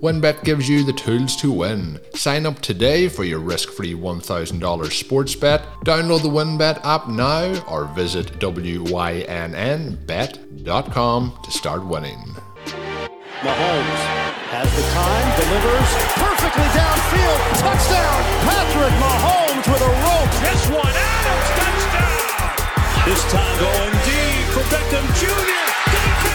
WynnBET gives you the tools to win. Sign up today for your risk free $1,000 sports bet. Download the WynnBET app now or visit WYNNBet.com to start winning. Mahomes has the time, delivers perfectly downfield. Touchdown! Patrick Mahomes with a rope. This one, Adams, touchdown! This time going deep for Beckham Jr.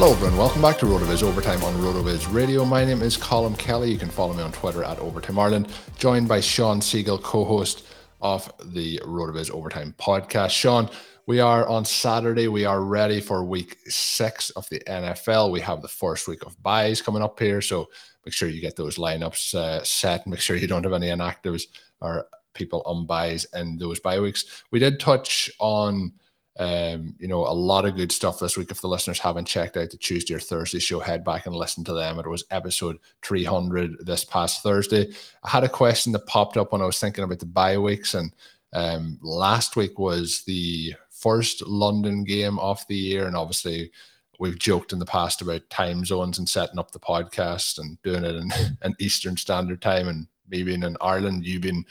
Hello everyone, welcome back to RotoViz Overtime on RotoViz Radio. My name is Colm Kelly. You can follow me on Twitter at Overtime Ireland, joined by Shawn Siegele, co-host of the RotoViz Overtime podcast. Shawn, we are on Saturday. We are ready for week six of the NFL. We have the first week of buys coming up here, so make sure you get those lineups uh, set. Make sure you don't have any inactives or people on buys in those bye weeks. We did touch on um, you know, a lot of good stuff this week. If the listeners haven't checked out the Tuesday or Thursday show, head back and listen to them. It was episode 300 this past Thursday. I had a question that popped up when I was thinking about the bye weeks, and um, last week was the first London game of the year, and obviously we've joked in the past about time zones and setting up the podcast and doing it in, Eastern Standard Time, and me being in Ireland, you being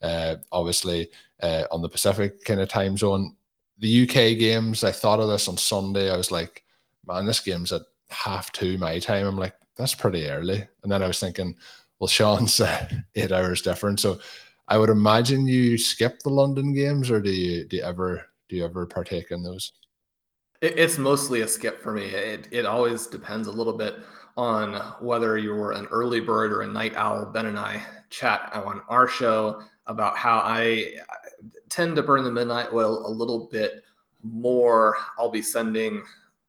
uh, obviously uh, on the Pacific kind of time zone the UK games, I thought of this on Sunday. I was like, man, this game's at half two my time. I'm like, that's pretty early. And then I was thinking, well, Shawn's uh, eight hours different. So I would imagine you skip the London games, or do you do you ever do you ever partake in those? It's mostly a skip for me. It it always depends a little bit on whether you're an early bird or a night owl. Ben and I chat on our show about how I tend to burn the midnight oil a little bit more. I'll be sending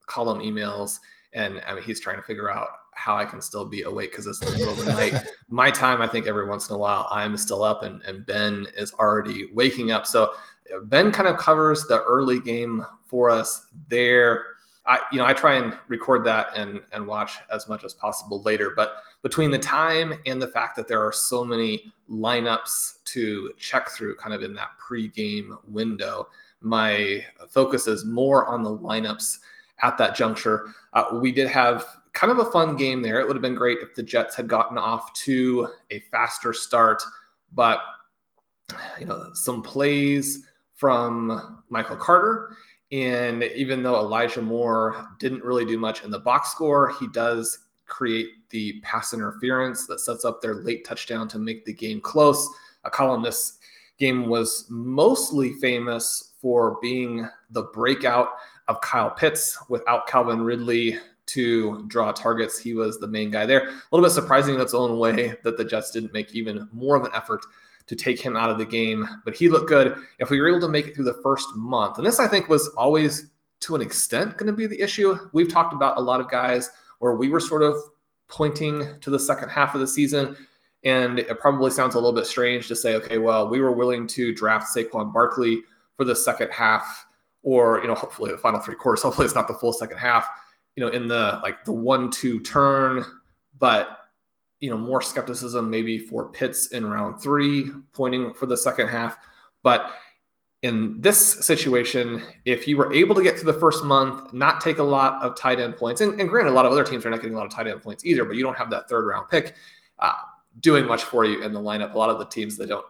Colm emails, and I mean, he's trying to figure out how I can still be awake because it's the middle of the night. My time, I think every once in a while, I'm still up, and, and Ben is already waking up. So uh, Ben kind of covers the early game for us there. I, you know, I try and record that and and watch as much as possible later. But between the time and the fact that there are so many lineups to check through, kind of in that pre-game window, my focus is more on the lineups at that juncture. Uh, we did have kind of a fun game there. It would have been great if the Jets had gotten off to a faster start, but you know, some plays from Michael Carter and even though Elijah Moore didn't really do much in the box score, he does create the pass interference that sets up their late touchdown to make the game close. A Colm this game was mostly famous for being the breakout of Kyle Pitts without Calvin Ridley to draw targets. He was the main guy there. A little bit surprising in its own way that the Jets didn't make even more of an effort to take him out of the game. But he looked good. If we were able to make it through the first month, and this I think was always to an extent going to be the issue. We've talked about a lot of guys where we were sort of pointing to the second half of the season. And it probably sounds a little bit strange to say, okay, well, we were willing to draft Saquon Barkley for the second half, or you know, hopefully the final three quarters. Hopefully it's not the full second half. You know, in the like the one-two turn but you know, more skepticism maybe for Pitts in round three, pointing for the second half. But in this situation, if you were able to get to the first month, not take a lot of tight end points, and, and granted, a lot of other teams are not getting a lot of tight end points either, but you don't have that third round pick uh, doing much for you in the lineup. A lot of the teams that don't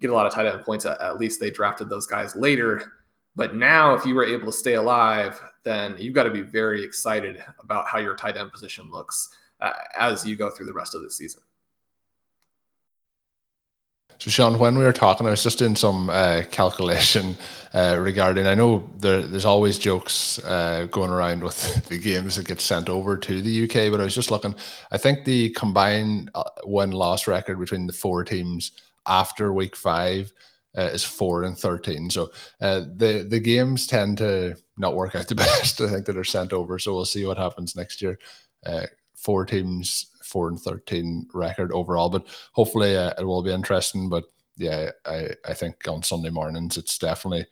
get a lot of tight end points, at, at least they drafted those guys later. But now, if you were able to stay alive, then you've got to be very excited about how your tight end position looks uh, as you go through the rest of the season. So, Shawn, when we were talking, I was just doing some uh, calculation uh, regarding. I know there, there's always jokes uh, going around with the games that get sent over to the UK, but I was just looking. I think the combined uh, win loss record between the four teams after week five uh, is four and thirteen. So uh, the the games tend to not work out the best. I think that are sent over. So we'll see what happens next year. four teams four and thirteen record overall. But hopefully uh, it will be interesting. But yeah, I I think on Sunday mornings it's definitely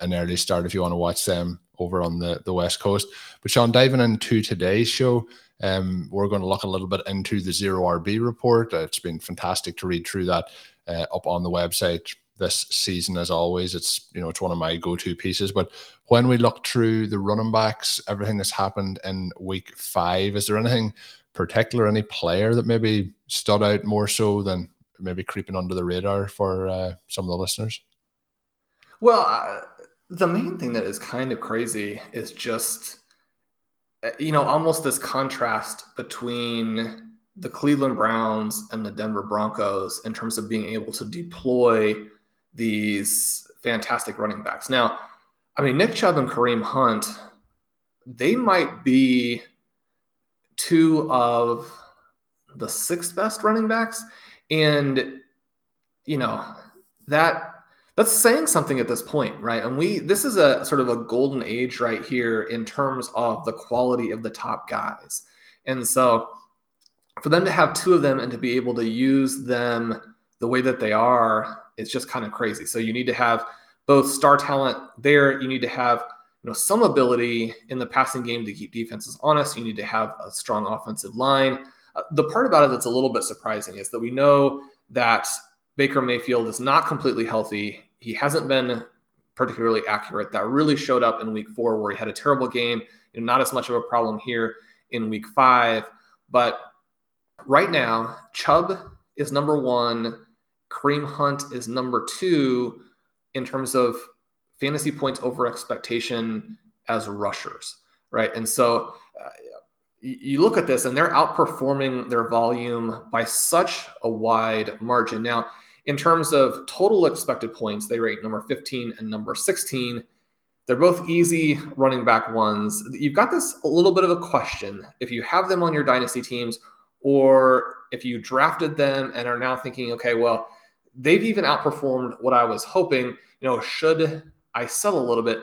an early start if you want to watch them over on the the west coast. But Shawn, diving into today's show. Um, we're going to look a little bit into the zero RB report. Uh, it's been fantastic to read through that uh, up on the website this season as always it's you know it's one of my go-to pieces but when we look through the running backs everything that's happened in week five is there anything particular? Any player that maybe stood out more so than maybe creeping under the radar for uh, some of the listeners? Well, uh, the main thing that is kind of crazy is just, uh, you know, almost this contrast between the Cleveland Browns and the Denver Broncos in terms of being able to deploy these fantastic running backs. Now, I mean, Nick Chubb and Kareem Hunt, they might be two of the sixth best running backs. And, you know, that that's saying something at this point, right? And we this is a sort of a golden age right here in terms of the quality of the top guys. And so for them to have two of them and to be able to use them the way that they are, it's just kind of crazy. So you need to have both star talent there. You need to have you know some ability in the passing game to keep defenses honest. You need to have a strong offensive line. Uh, the part about it that's a little bit surprising is that we know that Baker Mayfield is not completely healthy. He hasn't been particularly accurate. That really showed up in week four, where he had a terrible game. You know, not as much of a problem here in week five. But right now, Chubb is number one. Kareem Hunt is number two in terms of fantasy points over expectation as rushers, right? And so uh, you look at this and they're outperforming their volume by such a wide margin. Now, in terms of total expected points, they rate number 15 and number 16. They're both easy running back ones. You've got this a little bit of a question if you have them on your dynasty teams or if you drafted them and are now thinking, okay, well, they've even outperformed what I was hoping. You know, should I sell a little bit.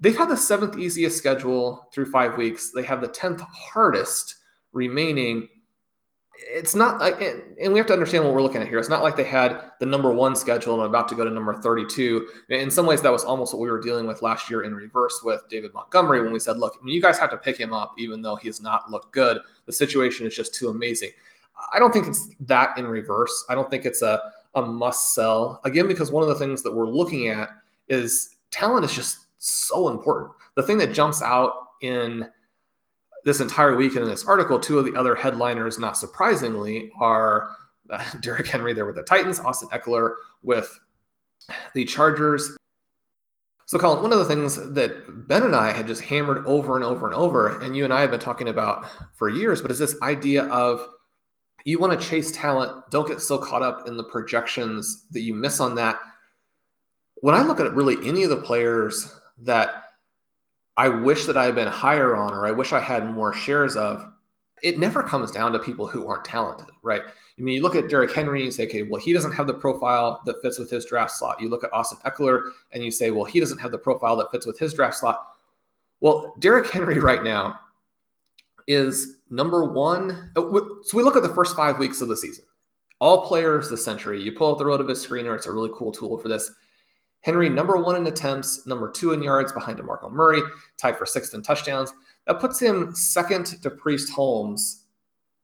They've had the seventh easiest schedule through five weeks. They have the 10th hardest remaining. It's not like, and we have to understand what we're looking at here. It's not like they had the number one schedule and about to go to number 32. In some ways, that was almost what we were dealing with last year in reverse with David Montgomery when we said, look, you guys have to pick him up, even though he has not looked good. The situation is just too amazing. I don't think it's that in reverse. I don't think it's a, a must sell. Again, because one of the things that we're looking at is talent is just so important. The thing that jumps out in this entire week in this article, two of the other headliners, not surprisingly, are uh, Derrick Henry there with the Titans, Austin Ekeler with the Chargers. So, Colm, one of the things that Ben and I had just hammered over and over and over, and you and I have been talking about for years, but is this idea of you want to chase talent, don't get so caught up in the projections that you miss on that when I look at really any of the players that I wish that I had been higher on or I wish I had more shares of, it never comes down to people who aren't talented, right? I mean, you look at Derrick Henry and you say, okay, well, he doesn't have the profile that fits with his draft slot. You look at Austin Ekeler and you say, well, he doesn't have the profile that fits with his draft slot. Well, Derrick Henry right now is number one. Oh, so we look at the first five weeks of the season. All players the century. You pull out the RotoViz screener. It's a really cool tool for this. Henry, number one in attempts, number two in yards behind DeMarco Murray, tied for sixth in touchdowns. That puts him second to Priest Holmes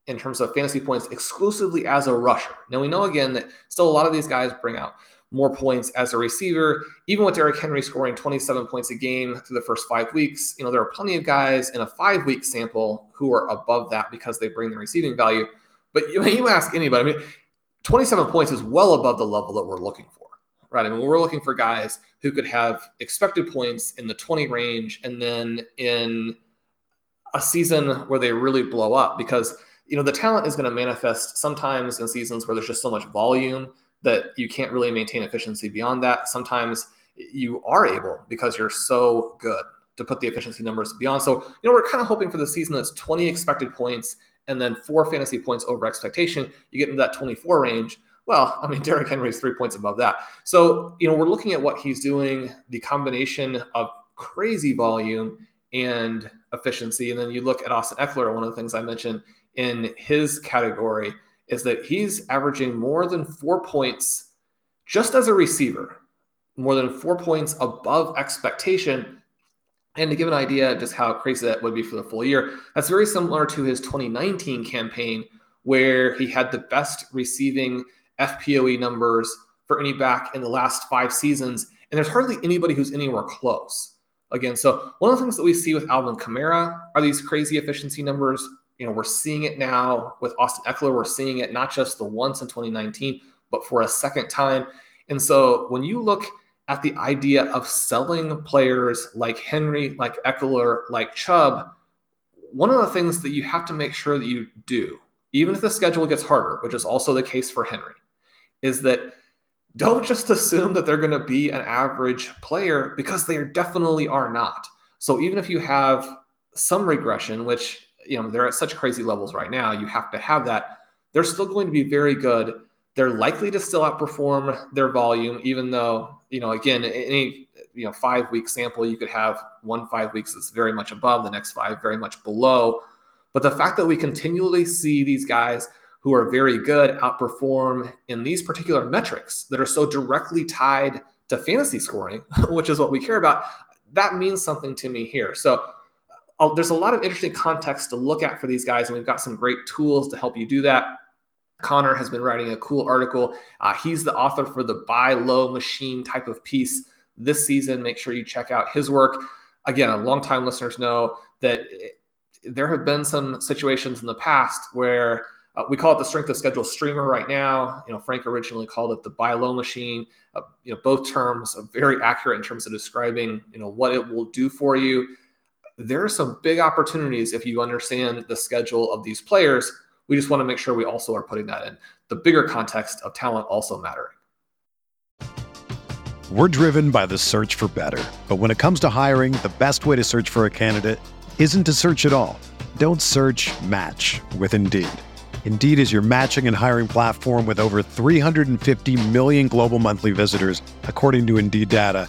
in terms of fantasy points exclusively as a rusher. Now we know again that still a lot of these guys bring out more points as a receiver. Even with Derrick Henry scoring 27 points a game through the first five weeks, you know, there are plenty of guys in a five week sample who are above that because they bring the receiving value. But you, you ask anybody, I mean, 27 points is well above the level that we're looking for, right? I mean, we're looking for guys who could have expected points in the 20 range and then in a season where they really blow up because, you know, the talent is going to manifest sometimes in seasons where there's just so much volume that you can't really maintain efficiency beyond that. Sometimes you are able because you're so good to put the efficiency numbers beyond. So, you know, we're kind of hoping for the season that's 20 expected points and then four fantasy points over expectation. You get into that 24 range. Well, I mean, Derrick Henry is three points above that. So, you know, we're looking at what he's doing, the combination of crazy volume and efficiency. And then you look at Austin Ekeler, one of the things I mentioned in his category is that he's averaging more than four points just as a receiver, more than four points above expectation. And to give an idea just how crazy that would be for the full year, that's very similar to his 2019 campaign, where he had the best receiving FPOE numbers for any back in the last five seasons. And there's hardly anybody who's anywhere close. Again, so one of the things that we see with Alvin Kamara are these crazy efficiency numbers you know, we're seeing it now with Austin Ekeler. We're seeing it not just the once in 2019, but for a second time. And so when you look at the idea of selling players like Henry, like Ekeler, like Chubb, one of the things that you have to make sure that you do, even if the schedule gets harder, which is also the case for Henry, is that don't just assume that they're going to be an average player because they definitely are not. So even if you have some regression, which you know they're at such crazy levels right now you have to have that. They're still going to be very good. They're likely to still outperform their volume even though you know again any you know five week sample you could have one five weeks that's very much above the next five very much below. But the fact that we continually see these guys who are very good outperform in these particular metrics that are so directly tied to fantasy scoring which is what we care about that means something to me here. So there's a lot of interesting context to look at for these guys, and we've got some great tools to help you do that. Connor has been writing a cool article. Uh, he's the author for the buy low machine type of piece this season. Make sure you check out his work. Again, longtime listeners know that there have been some situations in the past where uh, we call it the strength of schedule streamer right now. You know, Frank originally called it the buy low machine. Uh, you know, both terms are very accurate in terms of describing you know what it will do for you there are some big opportunities if you understand the schedule of these players. We just want to make sure we also are putting that in the bigger context of talent also mattering. We're driven by the search for better. But when it comes to hiring, the best way to search for a candidate isn't to search at all. Don't search match with Indeed. Indeed is your matching and hiring platform with over 350 million global monthly visitors, according to Indeed data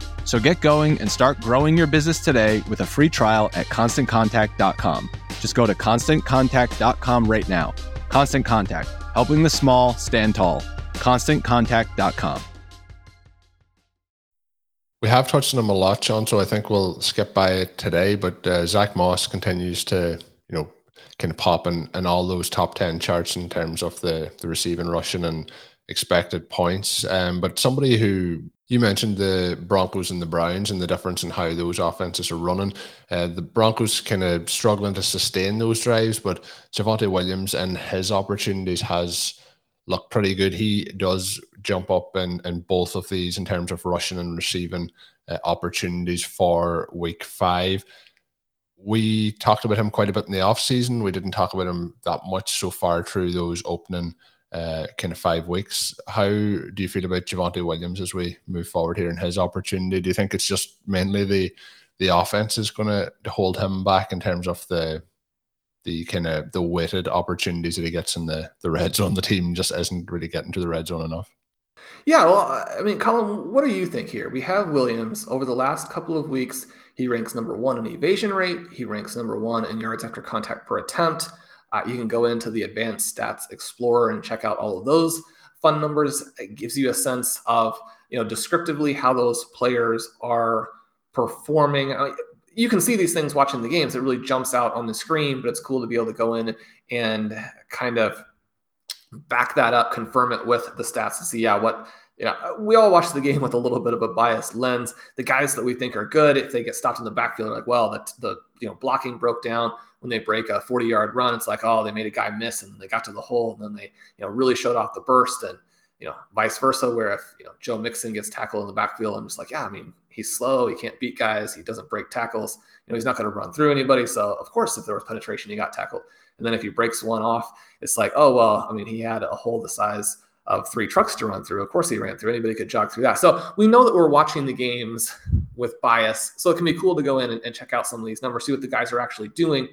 So get going and start growing your business today with a free trial at constantcontact.com. Just go to constantcontact.com right now. Constant Contact, helping the small stand tall. ConstantContact.com. We have touched on him a lot, Shawn, so I think we'll skip by it today. But uh, Zack Moss continues to, you know, kind of pop in, in all those top 10 charts in terms of the, the receiving, rushing, and expected points. Um, but somebody who you mentioned the Broncos and the Browns and the difference in how those offenses are running. Uh, the Broncos kind of struggling to sustain those drives, but Javonte Williams and his opportunities has looked pretty good. He does jump up in, in both of these in terms of rushing and receiving uh, opportunities for week five. We talked about him quite a bit in the off season. We didn't talk about him that much so far through those opening uh, kind of five weeks. How do you feel about Javonte Williams as we move forward here in his opportunity? Do you think it's just mainly the the offense is going to hold him back in terms of the the kind of the weighted opportunities that he gets in the the red zone. The team just isn't really getting to the red zone enough. Yeah, well, I mean, Colm, what do you think here? We have Williams over the last couple of weeks. He ranks number one in evasion rate. He ranks number one in yards after contact per attempt. Uh, you can go into the advanced stats explorer and check out all of those fun numbers. It gives you a sense of, you know, descriptively how those players are performing. I mean, you can see these things watching the games. It really jumps out on the screen, but it's cool to be able to go in and kind of back that up, confirm it with the stats to see, yeah, what you know, we all watch the game with a little bit of a biased lens. The guys that we think are good, if they get stopped in the backfield, like, well, the, the you know blocking broke down when they break a 40 yard run. It's like, oh, they made a guy miss and they got to the hole, and then they you know really showed off the burst, and you know vice versa. Where if you know Joe Mixon gets tackled in the backfield, I'm just like, yeah, I mean, he's slow. He can't beat guys. He doesn't break tackles. You know, he's not going to run through anybody. So of course, if there was penetration, he got tackled. And then if he breaks one off, it's like, oh well, I mean, he had a hole the size of three trucks to run through. Of course, he ran through. Anybody could jog through that. So we know that we're watching the games with bias. So it can be cool to go in and, and check out some of these numbers, see what the guys are actually doing.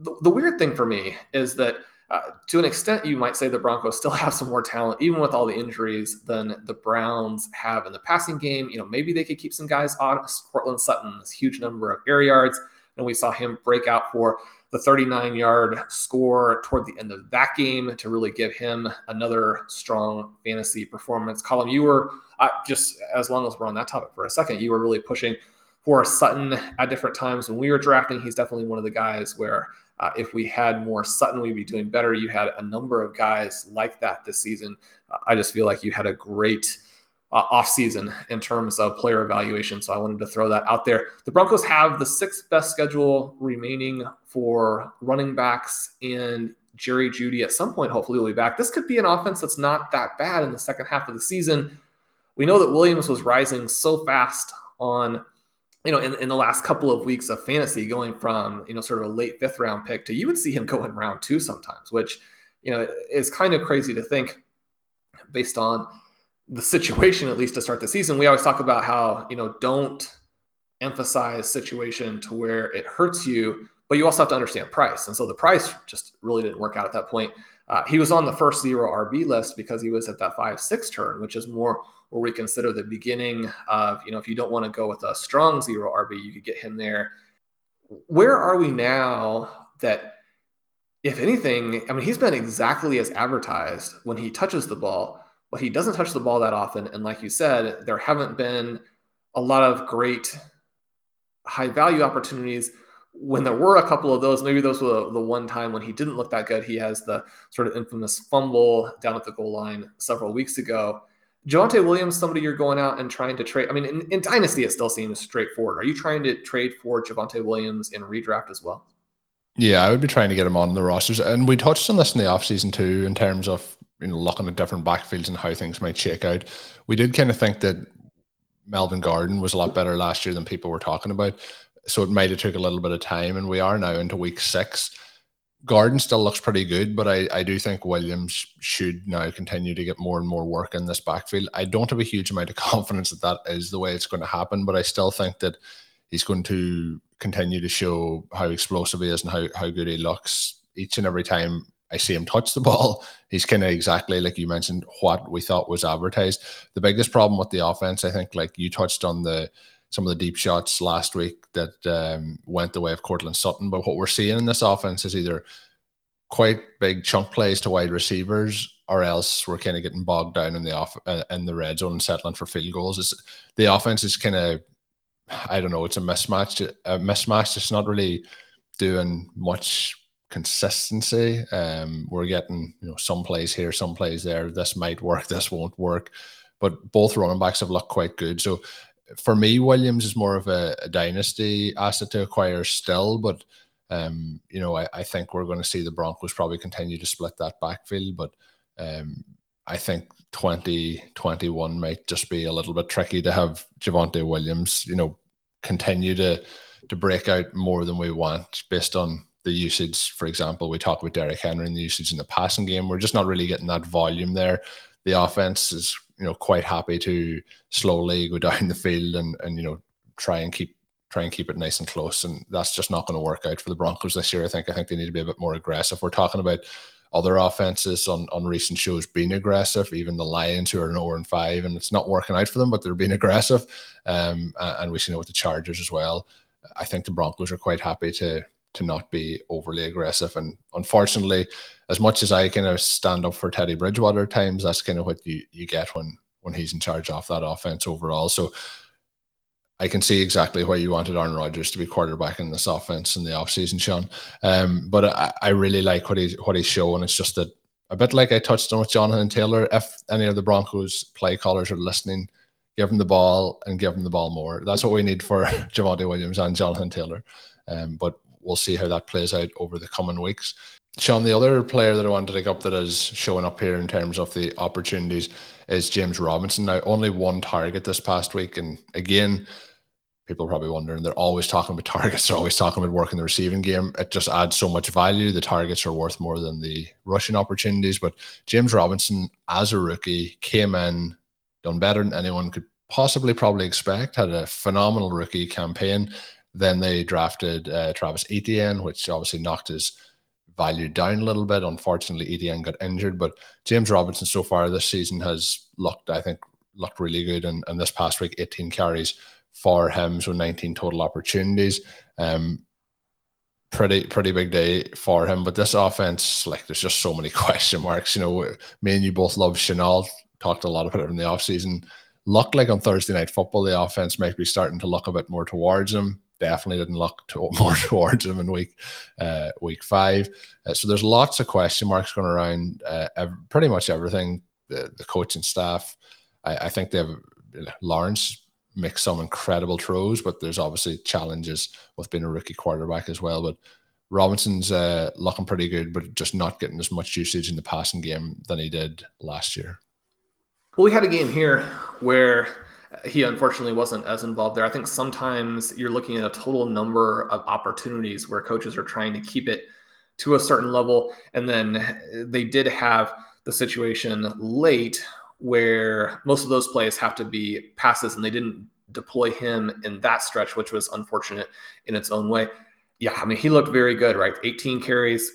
The, the weird thing for me is that uh, to an extent, you might say the Broncos still have some more talent, even with all the injuries, than the Browns have in the passing game. You know, maybe they could keep some guys on. Courtland Sutton, this huge number of air yards, and we saw him break out for the 39 yard score toward the end of that game to really give him another strong fantasy performance. Colm, you were uh, just as long as we're on that topic for a second, you were really pushing for Sutton at different times when we were drafting. He's definitely one of the guys where uh, if we had more Sutton, we'd be doing better. You had a number of guys like that this season. Uh, I just feel like you had a great uh, offseason in terms of player evaluation. So I wanted to throw that out there. The Broncos have the sixth best schedule remaining for running backs, and Jerry Jeudy at some point hopefully will be back. This could be an offense that's not that bad in the second half of the season. We know that Williams was rising so fast on you know, in, in the last couple of weeks of fantasy, going from, you know, sort of a late fifth round pick to you would see him go in round two sometimes, which, you know, is kind of crazy to think based on the situation, at least to start the season. We always talk about how, you know, don't emphasize situation to where it hurts you, but you also have to understand price. And so the price just really didn't work out at that point. Uh, he was on the first zero RB list because he was at that five six turn, which is more where we consider the beginning of, you know, if you don't want to go with a strong zero RB, you could get him there. Where are we now that, if anything, I mean, he's been exactly as advertised when he touches the ball, but he doesn't touch the ball that often. And like you said, there haven't been a lot of great high value opportunities when there were a couple of those, maybe those were the one time when he didn't look that good. He has the sort of infamous fumble down at the goal line several weeks ago. Javonte Williams, somebody you're going out and trying to trade. I mean, in, in Dynasty, it still seems straightforward. Are you trying to trade for Javonte Williams in redraft as well? Yeah, I would be trying to get him on the rosters. And we touched on this in the offseason too, in terms of you know looking at different backfields and how things might shake out. We did kind of think that Melvin Gordon was a lot better last year than people were talking about. So it might have took a little bit of time, and we are now into week six. Gordon still looks pretty good, but I, I do think Williams should now continue to get more and more work in this backfield. I don't have a huge amount of confidence that that is the way it's going to happen, but I still think that he's going to continue to show how explosive he is and how, how good he looks each and every time I see him touch the ball. He's kind of exactly like you mentioned what we thought was advertised. The biggest problem with the offense, I think, like you touched on the some of the deep shots last week that um, went the way of Courtland Sutton. But what we're seeing in this offense is either quite big chunk plays to wide receivers or else we're kind of getting bogged down in the off uh, in the red zone and settling for field goals. It's, the offense is kind of, I don't know, it's a mismatch. A mismatch. It's not really doing much consistency. Um, we're getting you know some plays here, some plays there. This might work, this won't work. But both running backs have looked quite good. So for me, Williams is more of a, a dynasty asset to acquire still, but um, you know, I, I think we're going to see the Broncos probably continue to split that backfield, but um, I think 2021 might just be a little bit tricky to have Javonte Williams, you know, continue to to break out more than we want based on the usage. For example, we talked about Derrick Henry and the usage in the passing game. We're just not really getting that volume there. The offense is, you know, quite happy to slowly go down the field and and you know try and keep try and keep it nice and close. And that's just not going to work out for the Broncos this year. I think I think they need to be a bit more aggressive. We're talking about other offenses on, on recent shows being aggressive, even the Lions who are an 0 and 5, and it's not working out for them, but they're being aggressive. Um, and we've seen it with the Chargers as well. I think the Broncos are quite happy to to not be overly aggressive. And unfortunately, as much as I kind of stand up for Teddy Bridgewater at times, that's kind of what you, you get when when he's in charge of that offense overall. So I can see exactly why you wanted Aaron Rodgers to be quarterback in this offense in the offseason, Shawn. Um, but I, I, really like what he's what he's showing. It's just that a bit like I touched on with Jonathan Taylor. If any of the Broncos play callers are listening, give him the ball and give him the ball more. That's what we need for Javonte Williams and Jonathan Taylor. Um, but we'll see how that plays out over the coming weeks. Shawn, the other player that I wanted to take up that is showing up here in terms of the opportunities is James Robinson. Now, only one target this past week. And again, people are probably wondering they're always talking about targets they're always talking about working the receiving game it just adds so much value the targets are worth more than the rushing opportunities but james robinson as a rookie came in done better than anyone could possibly probably expect had a phenomenal rookie campaign then they drafted uh, travis etienne which obviously knocked his value down a little bit unfortunately etienne got injured but james robinson so far this season has looked i think looked really good and, and this past week 18 carries for him. So 19 total opportunities. Um, pretty pretty big day for him. But this offense, like there's just so many question marks. You know, me and you both love Shenault. Talked a lot about it in the offseason. Looked like on Thursday night football, the offense might be starting to look a bit more towards him. Definitely didn't look to, more towards him in week uh, week five. Uh, so there's lots of question marks going around. Uh, pretty much everything. The, the coaching staff. I, I think they have Lawrence makes some incredible throws, but there's obviously challenges with being a rookie quarterback as well. But Robinson's uh, looking pretty good, but just not getting as much usage in the passing game than he did last year. Well, we had a game here where he unfortunately wasn't as involved there. I think sometimes you're looking at a total number of opportunities where coaches are trying to keep it to a certain level. And then they did have the situation late where most of those plays have to be passes, and they didn't deploy him in that stretch, which was unfortunate in its own way. Yeah, I mean, he looked very good, right? 18 carries,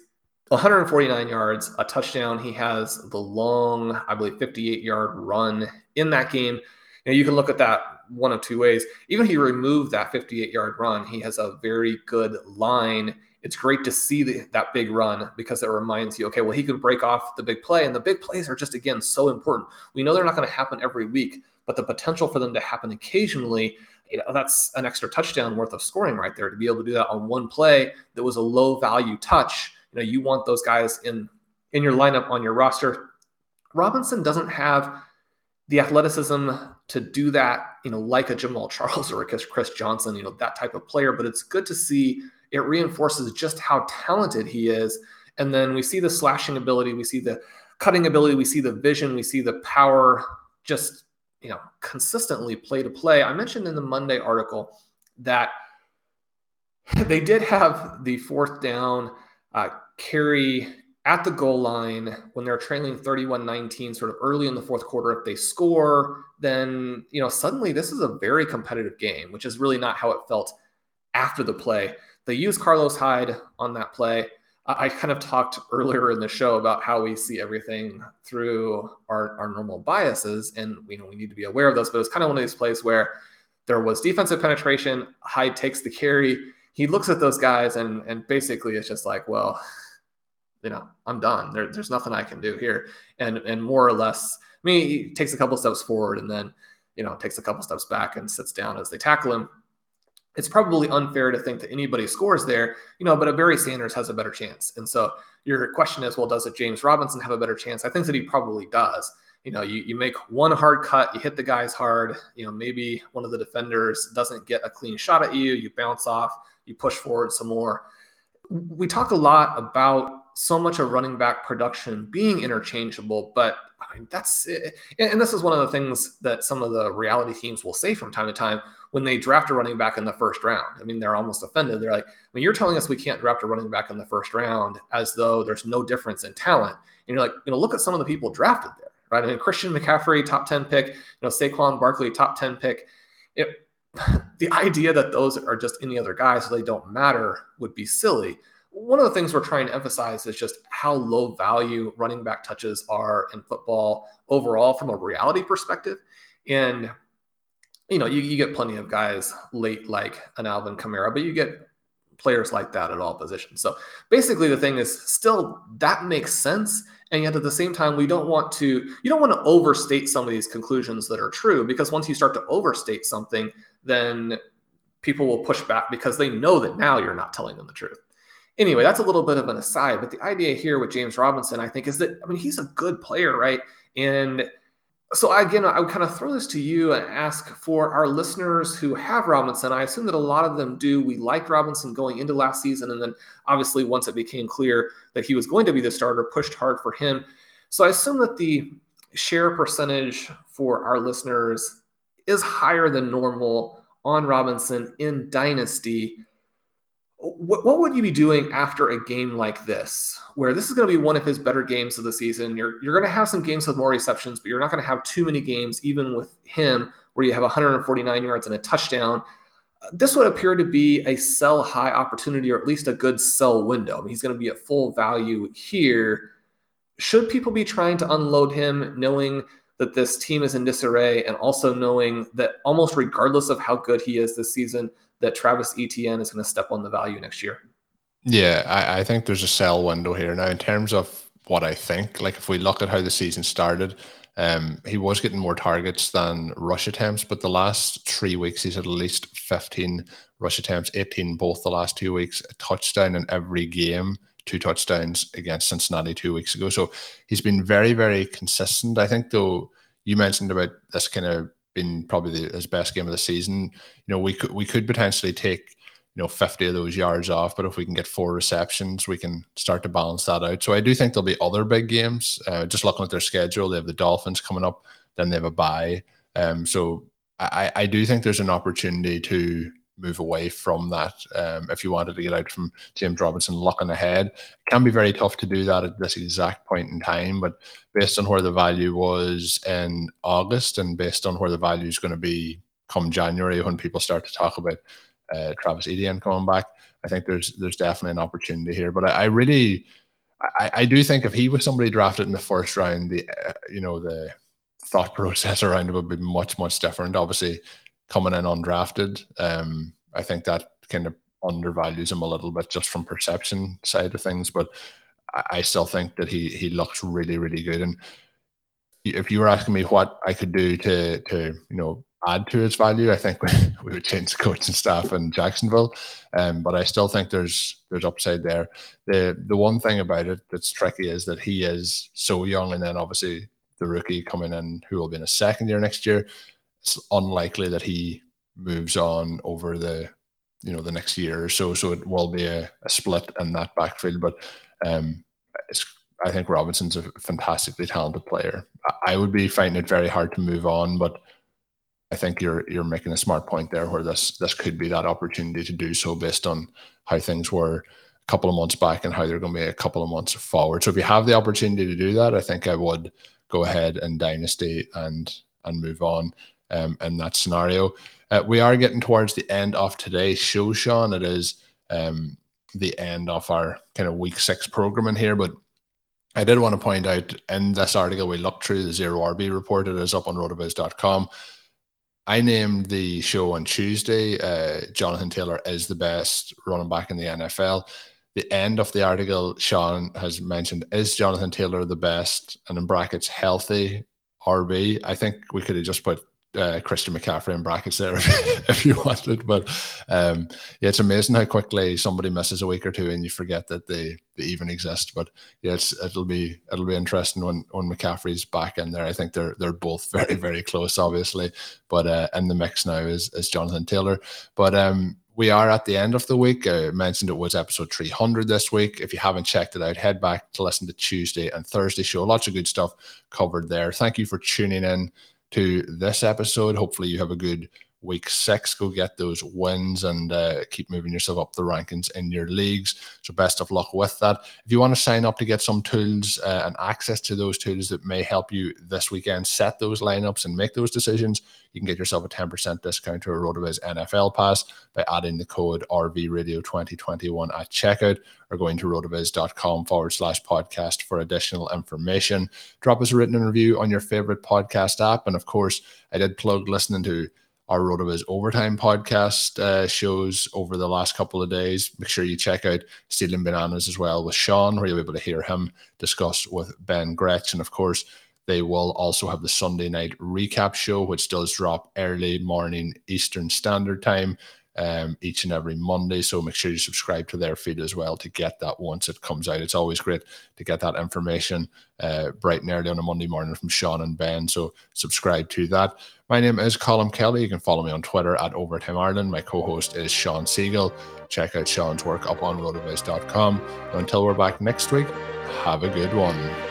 149 yards, a touchdown. He has the long, I believe, 58 yard run in that game. You, you can look at that one of two ways. Even if you remove that 58 yard run, he has a very good line it's great to see the, that big run because it reminds you, okay, well, he can break off the big play. And the big plays are just, again, so important. We know they're not going to happen every week, but the potential for them to happen occasionally, you know, that's an extra touchdown worth of scoring right there to be able to do that on one play that was a low value touch. You know, you want those guys in in your lineup on your roster. Robinson doesn't have the athleticism to do that, you know, like a Jamaal Charles or a Chris Johnson, you know, that type of player. But it's good to see it reinforces just how talented he is. And then we see the slashing ability, we see the cutting ability, we see the vision, we see the power just, you know, consistently play to play. I mentioned in the Monday article that they did have the fourth down uh, carry at the goal line when they're trailing 31-19 sort of early in the fourth quarter if they score then you know suddenly this is a very competitive game which is really not how it felt after the play they use Carlos Hyde on that play. I kind of talked earlier in the show about how we see everything through our, our normal biases, and you know we need to be aware of those. But it's kind of one of these plays where there was defensive penetration. Hyde takes the carry. He looks at those guys, and and basically it's just like, well, you know, I'm done. There, there's nothing I can do here. And and more or less, I mean, he takes a couple steps forward and then, you know, takes a couple steps back and sits down as they tackle him. It's probably unfair to think that anybody scores there, you know, but a Barry Sanders has a better chance. And so your question is, well, does a James Robinson have a better chance? I think that he probably does. You know, you, you make one hard cut, you hit the guys hard, you know, maybe one of the defenders doesn't get a clean shot at you, you bounce off, you push forward some more. We talk a lot about so much of running back production being interchangeable, but I mean, that's it. and this is one of the things that some of the reality teams will say from time to time when they draft a running back in the first round. I mean, they're almost offended. They're like, "When you're telling us we can't draft a running back in the first round as though there's no difference in talent." And you're like, you know, look at some of the people drafted there, right? I mean, Christian McCaffrey, top 10 pick, you know, Saquon Barkley, top 10 pick. It, the idea that those are just any other guys, so they don't matter, would be silly one of the things we're trying to emphasize is just how low value running back touches are in football overall from a reality perspective. And, you know, you, you get plenty of guys late like an Alvin Kamara, but you get players like that at all positions. So basically the thing is still that makes sense. And yet at the same time, we don't want to, you don't want to overstate some of these conclusions that are true because once you start to overstate something, then people will push back because they know that now you're not telling them the truth anyway, that's a little bit of an aside. But the idea here with James Robinson, I think, is that I mean he's a good player, right? And so again, I would kind of throw this to you and ask for our listeners who have Robinson. I assume that a lot of them do. We liked Robinson going into last season, and then obviously once it became clear that he was going to be the starter, pushed hard for him. So I assume that the share percentage for our listeners is higher than normal on Robinson in Dynasty what, what would you be doing after a game like this, where this is going to be one of his better games of the season? You're you're going to have some games with more receptions, but you're not going to have too many games, even with him, where you have 149 yards and a touchdown. This would appear to be a sell high opportunity, or at least a good sell window. I mean, he's going to be at full value here. Should people be trying to unload him, knowing that this team is in disarray, and also knowing that almost regardless of how good he is this season, that Travis Etienne is going to step on the value next year. Yeah, I, I think there's a sell window here. Now, in terms of what I think, like if we look at how the season started, um, he was getting more targets than rush attempts, but the last three weeks he's had at least 15 rush attempts, 18 both the last two weeks, a touchdown in every game, two touchdowns against Cincinnati two weeks ago. So he's been very, very consistent. I think though you mentioned about this kind of been probably the, his best game of the season. You know, we could we could potentially take you know 50 of those yards off, but if we can get four receptions, we can start to balance that out. So I do think there'll be other big games. Uh, just looking at their schedule, they have the Dolphins coming up, then they have a bye. Um, so I, I do think there's an opportunity to move away from that. Um, if you wanted to get out from James Robinson looking ahead, it can be very tough to do that at this exact point in time. But based on where the value was in August and based on where the value is going to be come January when people start to talk about uh, Travis Etienne coming back, I think there's there's definitely an opportunity here. But I, I really, I, I, do think if he was somebody drafted in the first round, the uh, you know the thought process around it would be much much different. Obviously, coming in undrafted. Um, I think that kind of undervalues him a little bit just from perception side of things, but I, still think that he he looks really really good. And if you were asking me what I could do to to you know add to his value, I think we would change the coaching staff in Jacksonville. Um, but I still think there's there's upside there. The the one thing about it that's tricky is that he is so young, and then obviously the rookie coming in who will be in a second year next year it's unlikely that he moves on over the you know the next year or so. So it will be a, a split in that backfield. But um, I think Robinson's a fantastically talented player. I would be finding it very hard to move on, but I think you're you're making a smart point there, where this this could be that opportunity to do so based on how things were a couple of months back and how they're going to be a couple of months forward. So if you have the opportunity to do that, I think I would go ahead and dynasty and and move on um, in that scenario. Uh, we are getting towards the end of today's show, Shawn. It is um, the end of our kind of week six programming here, but I did want to point out in this article we looked through the zero RB report. It is up on rotoviz.com. I named the show on Tuesday. Uh, Jonathan Taylor is the best running back in the NFL. the end of the article, Shawn has mentioned, is Jonathan Taylor the best? And in brackets, healthy RB. I think we could have just put uh, Christian McCaffrey in brackets there if you wanted. But um, yeah, it's amazing how quickly somebody misses a week or two and you forget that they, they even exist. But yeah, it'll be it'll be interesting when when McCaffrey's back in there. I think they're they're both very very close, obviously. But uh, in the mix now is is Jonathan Taylor. But um, we are at the end of the week. I mentioned it was episode 300 this week. If you haven't checked it out, head back to listen to Tuesday and Thursday show. Lots of good stuff covered there. Thank you for tuning in to this episode. Hopefully, you have a good week six. Go get those wins and uh, keep moving yourself up the rankings in your leagues. So, best of luck with that. If you want to sign up to get some tools uh, and access to those tools that may help you this weekend set those lineups and make those decisions, you can get yourself a 10% discount to a RotoViz NFL pass by adding the code RVRadio2021 at checkout or going to rotoviz.com forward slash podcast for additional information. Drop us a written review on your favorite podcast app. And of course, I did plug listening to our RotoViz Overtime podcast uh, shows over the last couple of days. Make sure you check out Stealing Bananas as well with Shawn, where you'll be able to hear him discuss with Ben Gretch. And of course, they will also have the Sunday night recap show, which does drop early morning Eastern Standard Time um, each and every Monday. So make sure you subscribe to their feed as well to get that once it comes out. It's always great to get that information uh, bright and early on a Monday morning from Shawn and Ben. So subscribe to that. My name is Colm Kelly. You can follow me on Twitter at Overtime Ireland. My co host is Shawn Siegele. Check out Shawn's work up on rotoviz.com. Until we're back next week, have a good one.